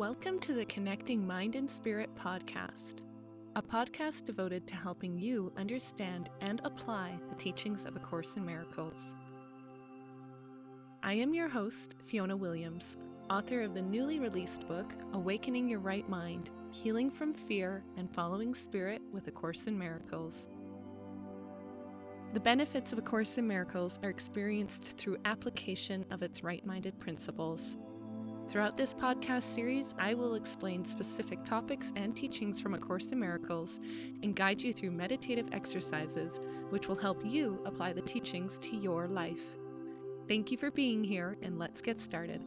Welcome to the Connecting Mind and Spirit podcast, a podcast devoted to helping you understand and apply the teachings of A Course in Miracles. I am your host, Fiona Williams, author of the newly released book, Awakening Your Right Mind Healing from Fear and Following Spirit with A Course in Miracles. The benefits of A Course in Miracles are experienced through application of its right minded principles. Throughout this podcast series, I will explain specific topics and teachings from A Course in Miracles and guide you through meditative exercises which will help you apply the teachings to your life. Thank you for being here, and let's get started.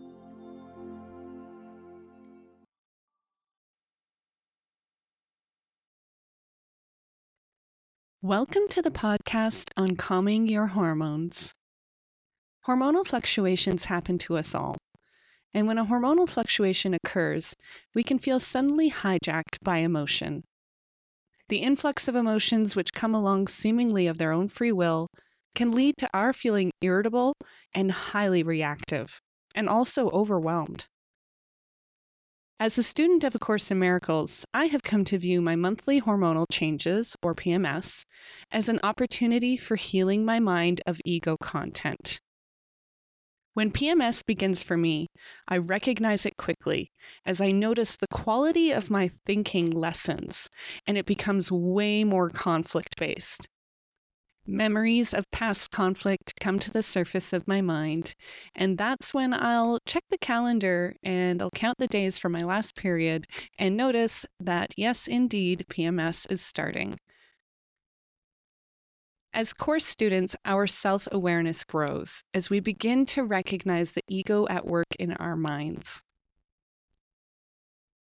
Welcome to the podcast on calming your hormones. Hormonal fluctuations happen to us all. And when a hormonal fluctuation occurs, we can feel suddenly hijacked by emotion. The influx of emotions which come along seemingly of their own free will can lead to our feeling irritable and highly reactive, and also overwhelmed. As a student of A Course in Miracles, I have come to view my monthly hormonal changes, or PMS, as an opportunity for healing my mind of ego content. When PMS begins for me, I recognize it quickly as I notice the quality of my thinking lessens and it becomes way more conflict based. Memories of past conflict come to the surface of my mind, and that's when I'll check the calendar and I'll count the days from my last period and notice that, yes, indeed, PMS is starting. As course students, our self awareness grows as we begin to recognize the ego at work in our minds.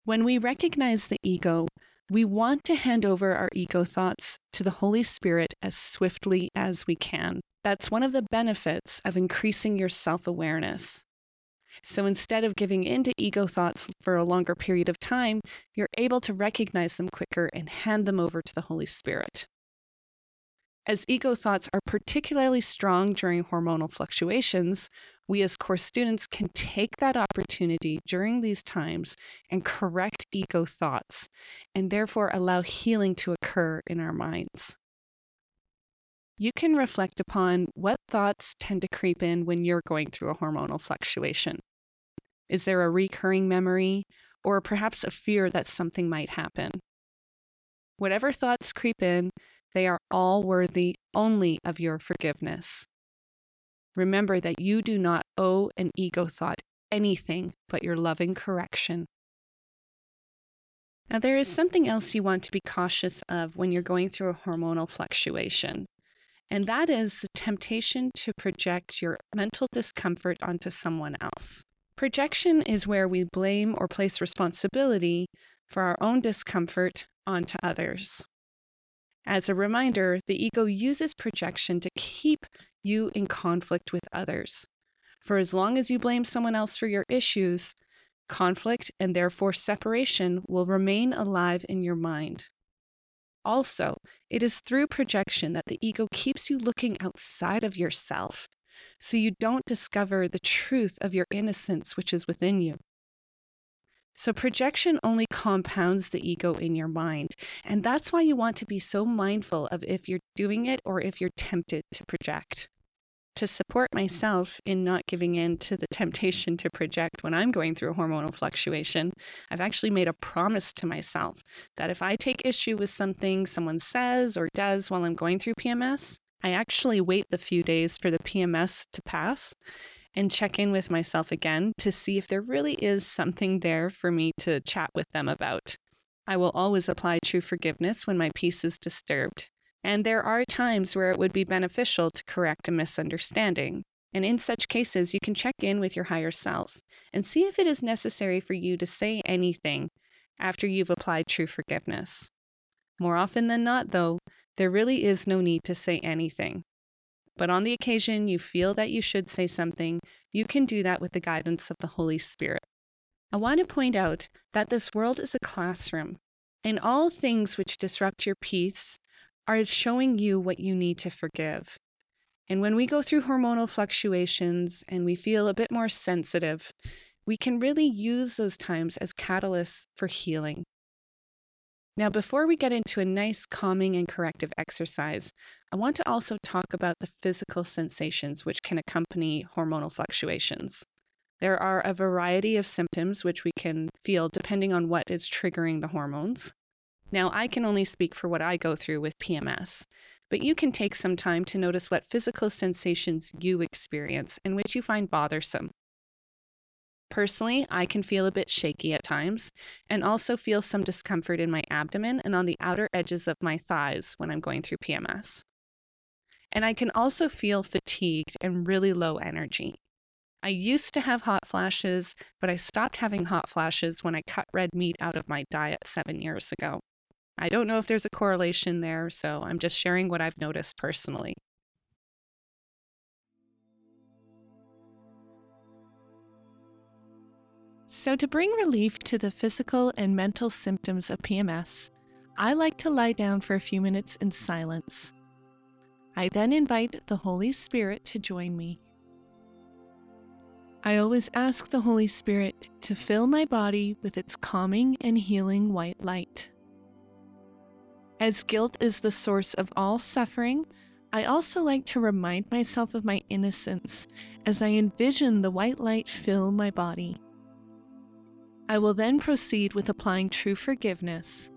When we recognize the ego, we want to hand over our ego thoughts to the Holy Spirit as swiftly as we can. That's one of the benefits of increasing your self awareness. So instead of giving in to ego thoughts for a longer period of time, you're able to recognize them quicker and hand them over to the Holy Spirit. As ego thoughts are particularly strong during hormonal fluctuations, we as course students can take that opportunity during these times and correct ego thoughts, and therefore allow healing to occur in our minds. You can reflect upon what thoughts tend to creep in when you're going through a hormonal fluctuation. Is there a recurring memory, or perhaps a fear that something might happen? Whatever thoughts creep in, they are all worthy only of your forgiveness. Remember that you do not owe an ego thought anything but your loving correction. Now, there is something else you want to be cautious of when you're going through a hormonal fluctuation, and that is the temptation to project your mental discomfort onto someone else. Projection is where we blame or place responsibility for our own discomfort onto others. As a reminder, the ego uses projection to keep you in conflict with others. For as long as you blame someone else for your issues, conflict and therefore separation will remain alive in your mind. Also, it is through projection that the ego keeps you looking outside of yourself, so you don't discover the truth of your innocence which is within you. So, projection only compounds the ego in your mind. And that's why you want to be so mindful of if you're doing it or if you're tempted to project. To support myself in not giving in to the temptation to project when I'm going through a hormonal fluctuation, I've actually made a promise to myself that if I take issue with something someone says or does while I'm going through PMS, I actually wait the few days for the PMS to pass and check in with myself again to see if there really is something there for me to chat with them about. I will always apply true forgiveness when my peace is disturbed. And there are times where it would be beneficial to correct a misunderstanding. And in such cases, you can check in with your higher self and see if it is necessary for you to say anything after you've applied true forgiveness. More often than not, though, there really is no need to say anything. But on the occasion you feel that you should say something, you can do that with the guidance of the Holy Spirit. I want to point out that this world is a classroom, and all things which disrupt your peace are showing you what you need to forgive. And when we go through hormonal fluctuations and we feel a bit more sensitive, we can really use those times as catalysts for healing. Now, before we get into a nice calming and corrective exercise, I want to also talk about the physical sensations which can accompany hormonal fluctuations. There are a variety of symptoms which we can feel depending on what is triggering the hormones. Now, I can only speak for what I go through with PMS, but you can take some time to notice what physical sensations you experience and which you find bothersome. Personally, I can feel a bit shaky at times and also feel some discomfort in my abdomen and on the outer edges of my thighs when I'm going through PMS. And I can also feel fatigued and really low energy. I used to have hot flashes, but I stopped having hot flashes when I cut red meat out of my diet seven years ago. I don't know if there's a correlation there, so I'm just sharing what I've noticed personally. So, to bring relief to the physical and mental symptoms of PMS, I like to lie down for a few minutes in silence. I then invite the Holy Spirit to join me. I always ask the Holy Spirit to fill my body with its calming and healing white light. As guilt is the source of all suffering, I also like to remind myself of my innocence as I envision the white light fill my body. I will then proceed with applying true forgiveness.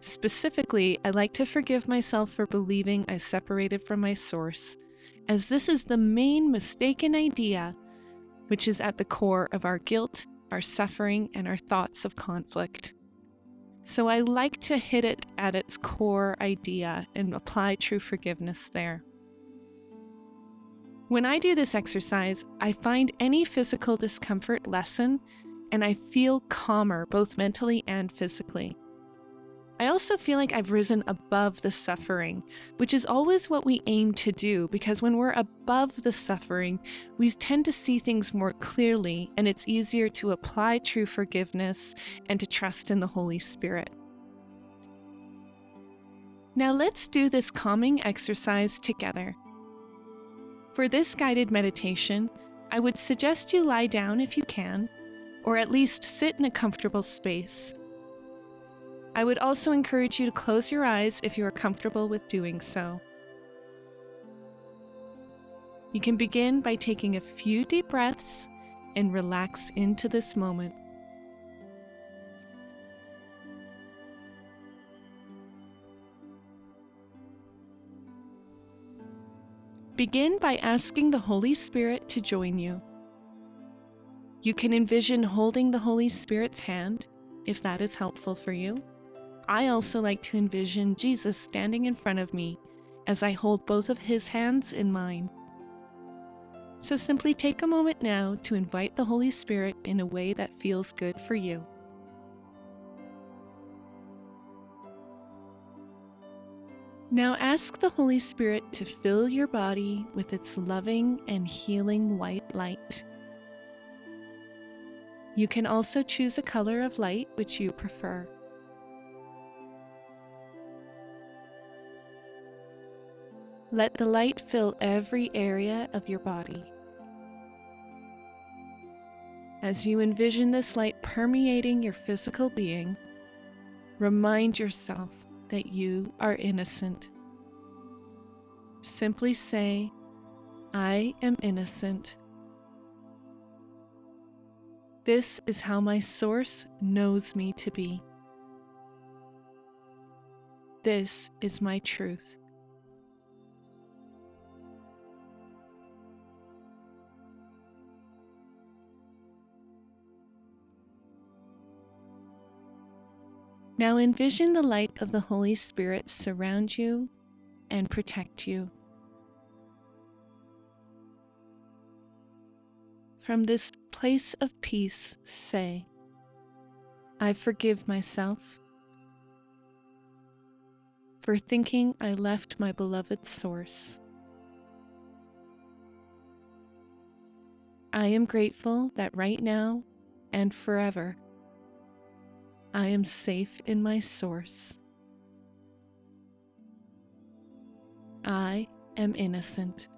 Specifically, I like to forgive myself for believing I separated from my source, as this is the main mistaken idea which is at the core of our guilt, our suffering, and our thoughts of conflict. So I like to hit it at its core idea and apply true forgiveness there. When I do this exercise, I find any physical discomfort lessen and I feel calmer both mentally and physically. I also feel like I've risen above the suffering, which is always what we aim to do because when we're above the suffering, we tend to see things more clearly and it's easier to apply true forgiveness and to trust in the Holy Spirit. Now let's do this calming exercise together. For this guided meditation, I would suggest you lie down if you can or at least sit in a comfortable space. I would also encourage you to close your eyes if you are comfortable with doing so. You can begin by taking a few deep breaths and relax into this moment. Begin by asking the Holy Spirit to join you. You can envision holding the Holy Spirit's hand, if that is helpful for you. I also like to envision Jesus standing in front of me as I hold both of his hands in mine. So simply take a moment now to invite the Holy Spirit in a way that feels good for you. Now ask the Holy Spirit to fill your body with its loving and healing white light. You can also choose a color of light which you prefer. Let the light fill every area of your body. As you envision this light permeating your physical being, remind yourself that you are innocent. Simply say, I am innocent this is how my source knows me to be. This is my truth. Now envision the light of the Holy Spirit surround you and protect you. From this place of peace, say, I forgive myself for thinking I left my beloved source. I am grateful that right now and forever I am safe in my source. I am innocent.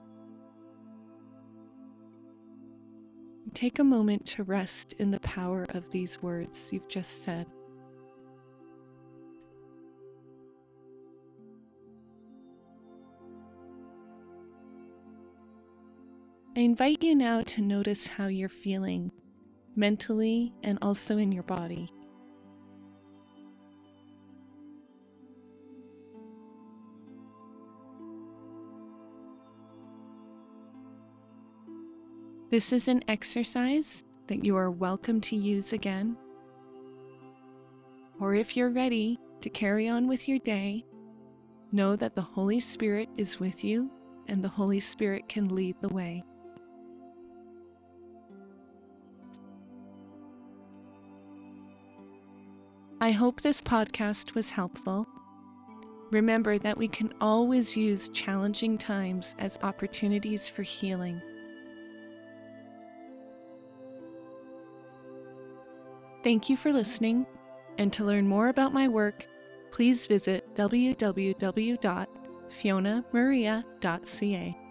Take a moment to rest in the power of these words you've just said. I invite you now to notice how you're feeling mentally and also in your body. This is an exercise that you are welcome to use again. Or if you're ready to carry on with your day, know that the Holy Spirit is with you and the Holy Spirit can lead the way. I hope this podcast was helpful. Remember that we can always use challenging times as opportunities for healing. Thank you for listening, and to learn more about my work, please visit www.fionamaria.ca.